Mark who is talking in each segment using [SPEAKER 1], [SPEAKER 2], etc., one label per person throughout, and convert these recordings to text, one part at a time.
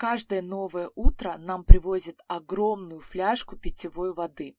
[SPEAKER 1] каждое новое утро нам привозят огромную фляжку питьевой воды.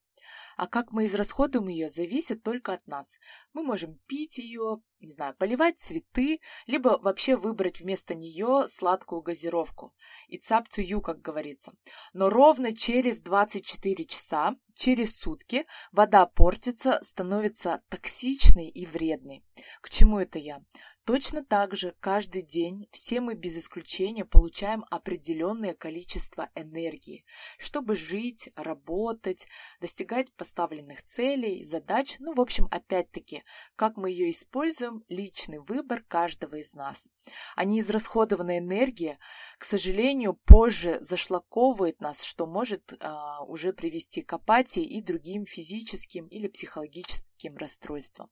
[SPEAKER 1] А как мы израсходуем ее, зависит только от нас. Мы можем пить ее, не знаю, поливать цветы, либо вообще выбрать вместо нее сладкую газировку. И цапцую, как говорится. Но ровно через 24 часа, через сутки, вода портится, становится токсичной и вредной. К чему это я? Точно так же каждый день все мы без исключения получаем определенное количество энергии, чтобы жить, работать, достигать поставленных целей, задач. Ну, в общем, опять-таки, как мы ее используем, личный выбор каждого из нас. А неизрасходованная энергия, к сожалению, позже зашлаковывает нас, что может а, уже привести к апатии и другим физическим или психологическим расстройствам.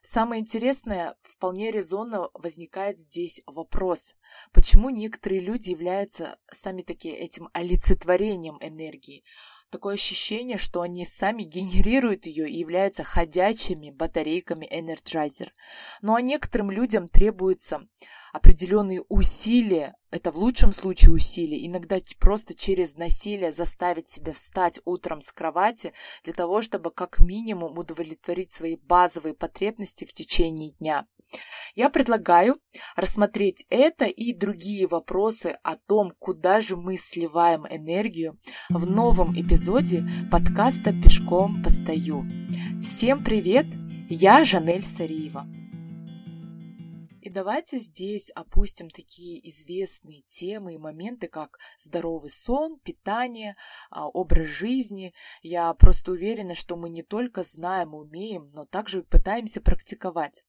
[SPEAKER 1] Самое интересное, вполне резонно возникает здесь вопрос, почему некоторые люди являются сами таки этим олицетворением энергии, такое ощущение, что они сами генерируют ее и являются ходячими батарейками Energizer. Ну а некоторым людям требуется определенные усилия, это в лучшем случае усилия, иногда просто через насилие заставить себя встать утром с кровати для того, чтобы как минимум удовлетворить свои базовые потребности в течение дня. Я предлагаю рассмотреть это и другие вопросы о том, куда же мы сливаем энергию в новом эпизоде подкаста «Пешком постою». Всем привет! Я Жанель Сариева давайте здесь опустим такие известные темы и моменты, как здоровый сон, питание, а, образ жизни. Я просто уверена, что мы не только знаем и умеем, но также пытаемся практиковать.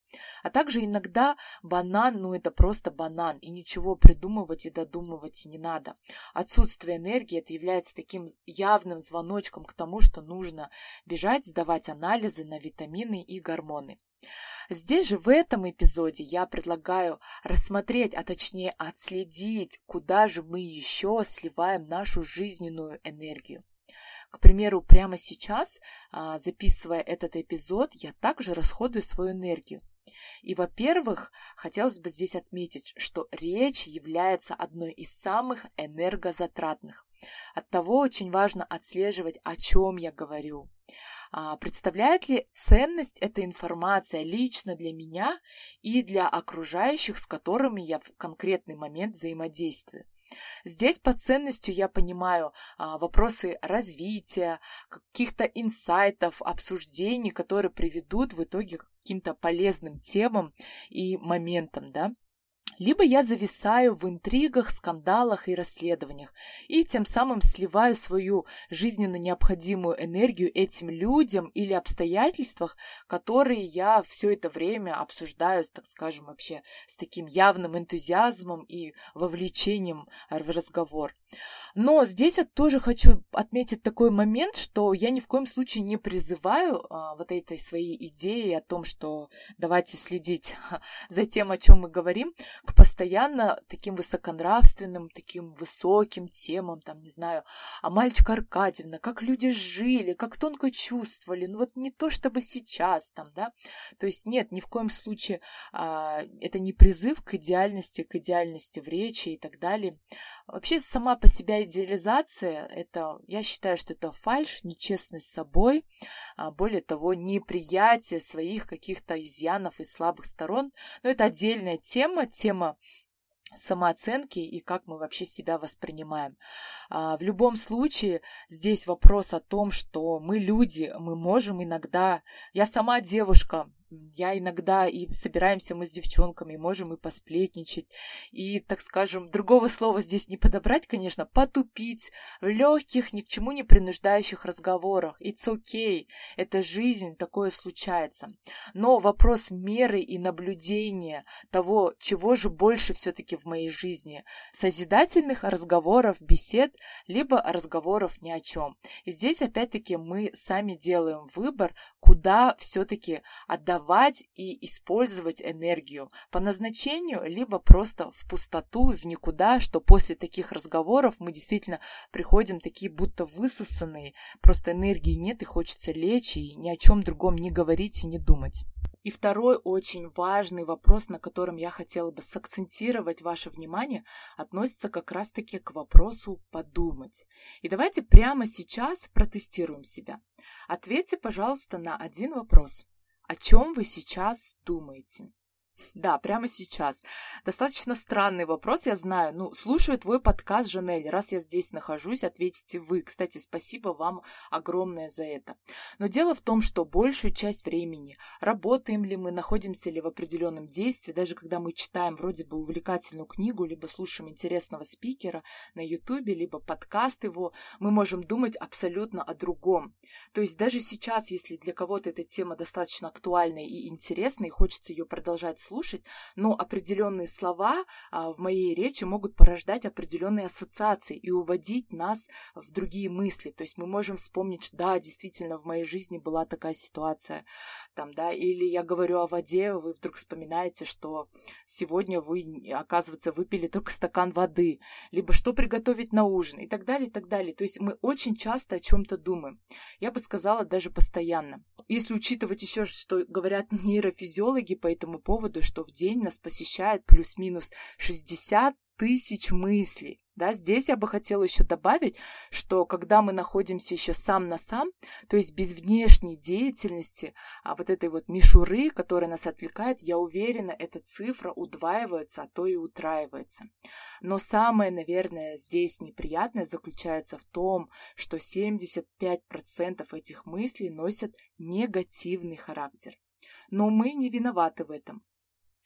[SPEAKER 1] А также иногда банан, ну это просто банан, и ничего придумывать и додумывать не надо. Отсутствие энергии это является таким явным звоночком к тому, что нужно бежать, сдавать анализы на витамины и гормоны. Здесь же в этом эпизоде я предлагаю рассмотреть, а точнее отследить, куда же мы еще сливаем нашу жизненную энергию. К примеру, прямо сейчас, а, записывая этот эпизод, я также расходую свою энергию. И, во-первых, хотелось бы здесь отметить, что речь является одной из самых энергозатратных. Оттого очень важно отслеживать, о чем я говорю. А представляет ли ценность эта информация лично для меня и для окружающих, с которыми я в конкретный момент взаимодействую? Здесь по ценностью я понимаю а, вопросы развития, каких-то инсайтов, обсуждений, которые приведут в итоге к каким-то полезным темам и моментам, да либо я зависаю в интригах, скандалах и расследованиях, и тем самым сливаю свою жизненно необходимую энергию этим людям или обстоятельствах, которые я все это время обсуждаю, так скажем, вообще с таким явным энтузиазмом и вовлечением в разговор. Но здесь я тоже хочу отметить такой момент, что я ни в коем случае не призываю а, вот этой своей идеи о том, что давайте следить за тем, о чем мы говорим, к постоянно таким высоконравственным, таким высоким темам, там, не знаю, а мальчика Аркадьевна, как люди жили, как тонко чувствовали, ну вот не то чтобы сейчас там, да, то есть нет, ни в коем случае а, это не призыв к идеальности, к идеальности в речи и так далее. Вообще сама по себе идеализация, это, я считаю, что это фальш, нечестность собой, а, более того, неприятие своих каких-то изъянов и слабых сторон, но это отдельная тема, тема тема самооценки и как мы вообще себя воспринимаем. А, в любом случае, здесь вопрос о том, что мы люди, мы можем иногда... Я сама девушка, я иногда и собираемся мы с девчонками, можем и посплетничать, и, так скажем, другого слова здесь не подобрать, конечно, потупить в легких, ни к чему не принуждающих разговорах. It's okay, это жизнь, такое случается. Но вопрос меры и наблюдения того, чего же больше все-таки в моей жизни, созидательных разговоров, бесед, либо разговоров ни о чем. И здесь, опять-таки, мы сами делаем выбор, куда все-таки отдавать давать и использовать энергию по назначению, либо просто в пустоту, в никуда, что после таких разговоров мы действительно приходим такие будто высосанные, просто энергии нет и хочется лечь и ни о чем другом не говорить и не думать. И второй очень важный вопрос, на котором я хотела бы сакцентировать ваше внимание, относится как раз-таки к вопросу подумать. И давайте прямо сейчас протестируем себя. Ответьте, пожалуйста, на один вопрос. О чем вы сейчас думаете? Да, прямо сейчас. Достаточно странный вопрос, я знаю. Ну, слушаю твой подкаст, Жанель. Раз я здесь нахожусь, ответите вы. Кстати, спасибо вам огромное за это. Но дело в том, что большую часть времени работаем ли мы, находимся ли в определенном действии, даже когда мы читаем вроде бы увлекательную книгу, либо слушаем интересного спикера на ютубе, либо подкаст его, мы можем думать абсолютно о другом. То есть даже сейчас, если для кого-то эта тема достаточно актуальная и интересная, и хочется ее продолжать слушать, но определенные слова а, в моей речи могут порождать определенные ассоциации и уводить нас в другие мысли. То есть мы можем вспомнить, да, действительно, в моей жизни была такая ситуация, там, да, или я говорю о воде, вы вдруг вспоминаете, что сегодня вы, оказывается, выпили только стакан воды, либо что приготовить на ужин и так далее, и так далее. То есть мы очень часто о чем-то думаем. Я бы сказала, даже постоянно. Если учитывать еще, что говорят нейрофизиологи по этому поводу, поводу, что в день нас посещает плюс-минус 60 тысяч мыслей. Да, здесь я бы хотела еще добавить, что когда мы находимся еще сам на сам, то есть без внешней деятельности, а вот этой вот мишуры, которая нас отвлекает, я уверена, эта цифра удваивается, а то и утраивается. Но самое, наверное, здесь неприятное заключается в том, что 75% этих мыслей носят негативный характер. Но мы не виноваты в этом.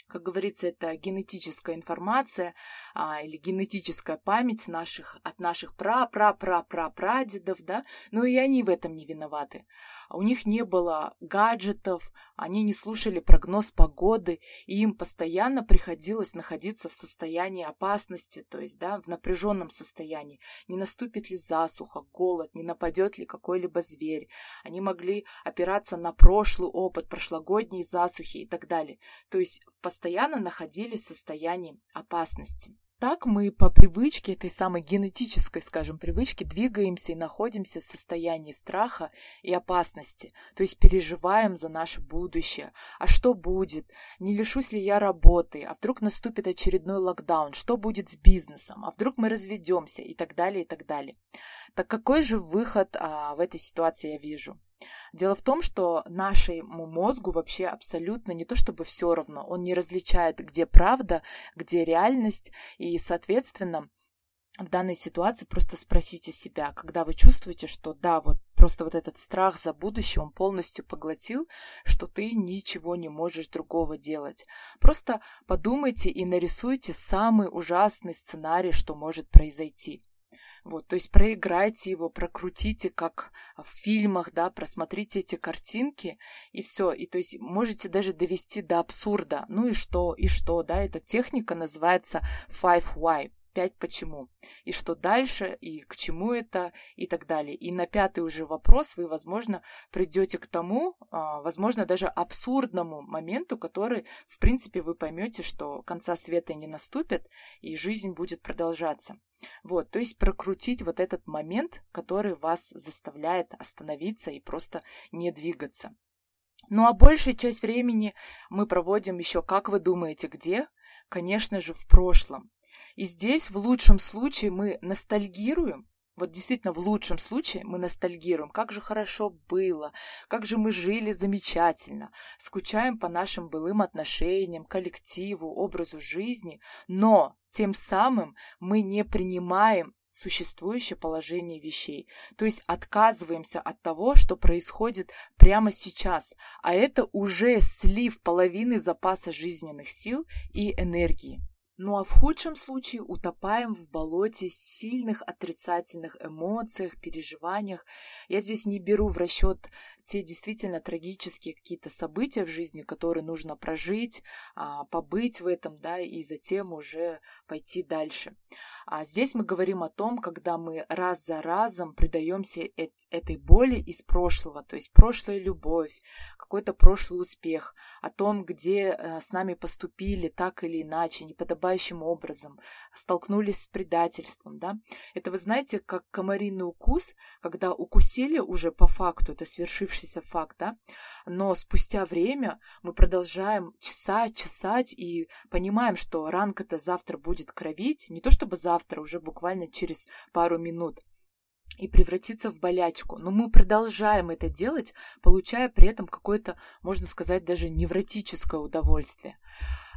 [SPEAKER 1] Как говорится, это генетическая информация а, или генетическая память наших, от наших пра-пра-пра-пра-прадедов, да, но и они в этом не виноваты. У них не было гаджетов, они не слушали прогноз погоды, и им постоянно приходилось находиться в состоянии опасности, то есть, да, в напряженном состоянии. Не наступит ли засуха, голод, не нападет ли какой-либо зверь. Они могли опираться на прошлый опыт, прошлогодние засухи и так далее. То есть, находились в состоянии опасности. Так мы по привычке, этой самой генетической, скажем, привычке, двигаемся и находимся в состоянии страха и опасности, то есть переживаем за наше будущее. А что будет? Не лишусь ли я работы? А вдруг наступит очередной локдаун? Что будет с бизнесом? А вдруг мы разведемся? И так далее, и так далее. Так какой же выход а, в этой ситуации я вижу? Дело в том, что нашему мозгу вообще абсолютно не то чтобы все равно, он не различает, где правда, где реальность, и, соответственно, в данной ситуации просто спросите себя, когда вы чувствуете, что да, вот просто вот этот страх за будущее, он полностью поглотил, что ты ничего не можешь другого делать. Просто подумайте и нарисуйте самый ужасный сценарий, что может произойти. Вот, то есть проиграйте его, прокрутите, как в фильмах, да, просмотрите эти картинки, и все. И то есть можете даже довести до абсурда. Ну и что, и что, да, эта техника называется Five Why. 5 почему, и что дальше, и к чему это, и так далее. И на пятый уже вопрос вы, возможно, придете к тому, а, возможно, даже абсурдному моменту, который, в принципе, вы поймете, что конца света не наступит, и жизнь будет продолжаться. Вот, то есть прокрутить вот этот момент, который вас заставляет остановиться и просто не двигаться. Ну а большая часть времени мы проводим еще, как вы думаете, где? Конечно же, в прошлом. И здесь в лучшем случае мы ностальгируем, вот действительно в лучшем случае мы ностальгируем, как же хорошо было, как же мы жили замечательно, скучаем по нашим былым отношениям, коллективу, образу жизни, но тем самым мы не принимаем существующее положение вещей. То есть отказываемся от того, что происходит прямо сейчас, а это уже слив половины запаса жизненных сил и энергии. Ну а в худшем случае утопаем в болоте сильных отрицательных эмоциях, переживаниях. Я здесь не беру в расчет те действительно трагические какие-то события в жизни, которые нужно прожить, а, побыть в этом, да, и затем уже пойти дальше. А здесь мы говорим о том, когда мы раз за разом предаемся этой боли из прошлого, то есть прошлая любовь, какой-то прошлый успех, о том, где э, с нами поступили так или иначе, не подобает поступающим образом, столкнулись с предательством, да. Это, вы знаете, как комариный укус, когда укусили уже по факту, это свершившийся факт, да, но спустя время мы продолжаем чесать, чесать и понимаем, что ранка-то завтра будет кровить, не то чтобы завтра, уже буквально через пару минут, и превратиться в болячку. Но мы продолжаем это делать, получая при этом какое-то, можно сказать, даже невротическое удовольствие.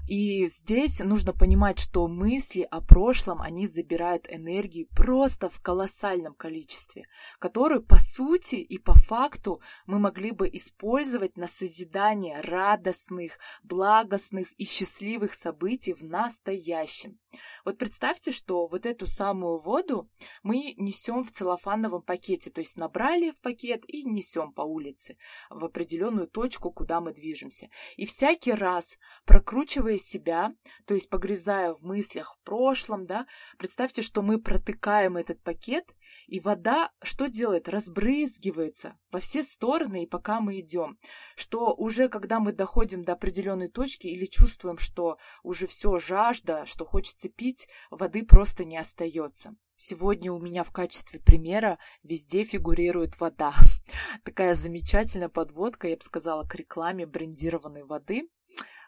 [SPEAKER 1] И здесь нужно понимать, что мысли о прошлом, они забирают энергию просто в колоссальном количестве, которую по сути и по факту мы могли бы использовать на созидание радостных, благостных и счастливых событий в настоящем. Вот представьте, что вот эту самую воду мы несем в целлофановом пакете, то есть набрали в пакет и несем по улице в определенную точку, куда мы движемся. И всякий раз прокручивая себя, то есть погрязая в мыслях в прошлом, да, представьте, что мы протыкаем этот пакет, и вода что делает? Разбрызгивается во все стороны, и пока мы идем. Что уже когда мы доходим до определенной точки или чувствуем, что уже все жажда, что хочется пить, воды просто не остается. Сегодня у меня в качестве примера везде фигурирует вода. Такая замечательная подводка, я бы сказала, к рекламе брендированной воды.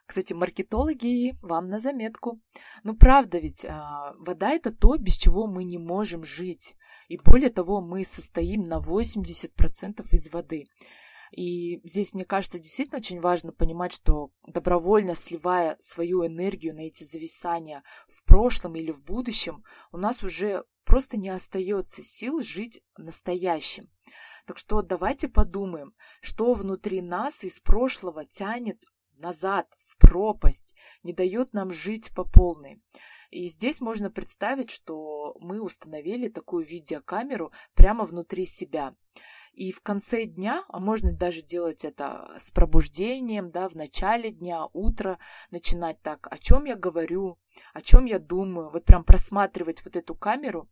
[SPEAKER 1] Кстати, маркетологи, вам на заметку. Ну, правда ведь, а, вода это то, без чего мы не можем жить. И более того, мы состоим на 80% из воды. И здесь, мне кажется, действительно очень важно понимать, что добровольно сливая свою энергию на эти зависания в прошлом или в будущем, у нас уже просто не остается сил жить настоящим. Так что давайте подумаем, что внутри нас из прошлого тянет назад, в пропасть, не дает нам жить по полной. И здесь можно представить, что мы установили такую видеокамеру прямо внутри себя. И в конце дня, а можно даже делать это с пробуждением, да, в начале дня, утро, начинать так, о чем я говорю, о чем я думаю, вот прям просматривать вот эту камеру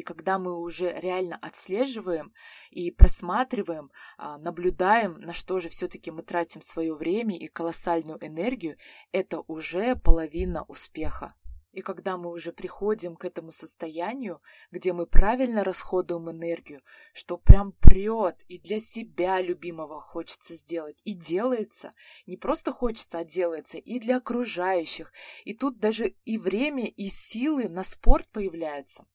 [SPEAKER 1] и когда мы уже реально отслеживаем и просматриваем, а, наблюдаем, на что же все-таки мы тратим свое время и колоссальную энергию, это уже половина успеха. И когда мы уже приходим к этому состоянию, где мы правильно расходуем энергию, что прям прет и для себя любимого хочется сделать, и делается, не просто хочется, а делается и для окружающих. И тут даже и время, и силы на спорт появляются.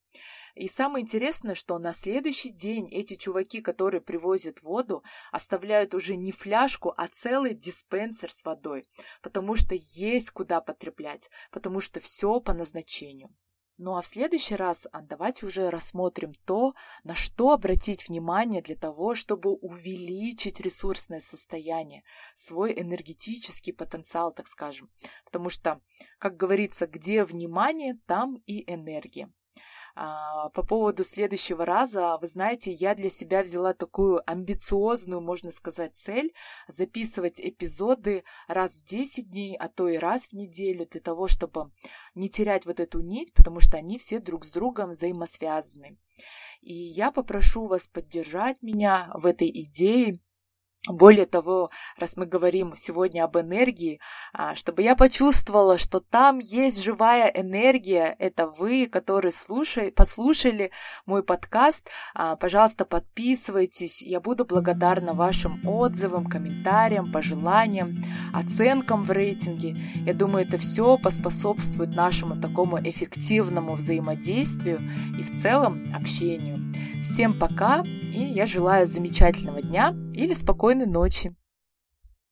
[SPEAKER 1] И самое интересное, что на следующий день эти чуваки, которые привозят воду, оставляют уже не фляжку, а целый диспенсер с водой, потому что есть куда потреблять, потому что все по назначению. Ну а в следующий раз а, давайте уже рассмотрим то, на что обратить внимание для того, чтобы увеличить ресурсное состояние, свой энергетический потенциал, так скажем. Потому что, как говорится, где внимание, там и энергия. А, по поводу следующего раза, вы знаете, я для себя взяла такую амбициозную, можно сказать, цель записывать эпизоды раз в 10 дней, а то и раз в неделю, для того, чтобы не терять вот эту нить, потому что они все друг с другом взаимосвязаны. И я попрошу вас поддержать меня в этой идее, более того, раз мы говорим сегодня об энергии, а, чтобы я почувствовала, что там есть живая энергия, это вы, которые слушай, послушали мой подкаст, а, пожалуйста, подписывайтесь, я буду благодарна вашим отзывам, комментариям, пожеланиям, оценкам в рейтинге. Я думаю, это все поспособствует нашему такому эффективному взаимодействию и в целом общению. Всем пока, и я желаю замечательного дня или спокойной ночи.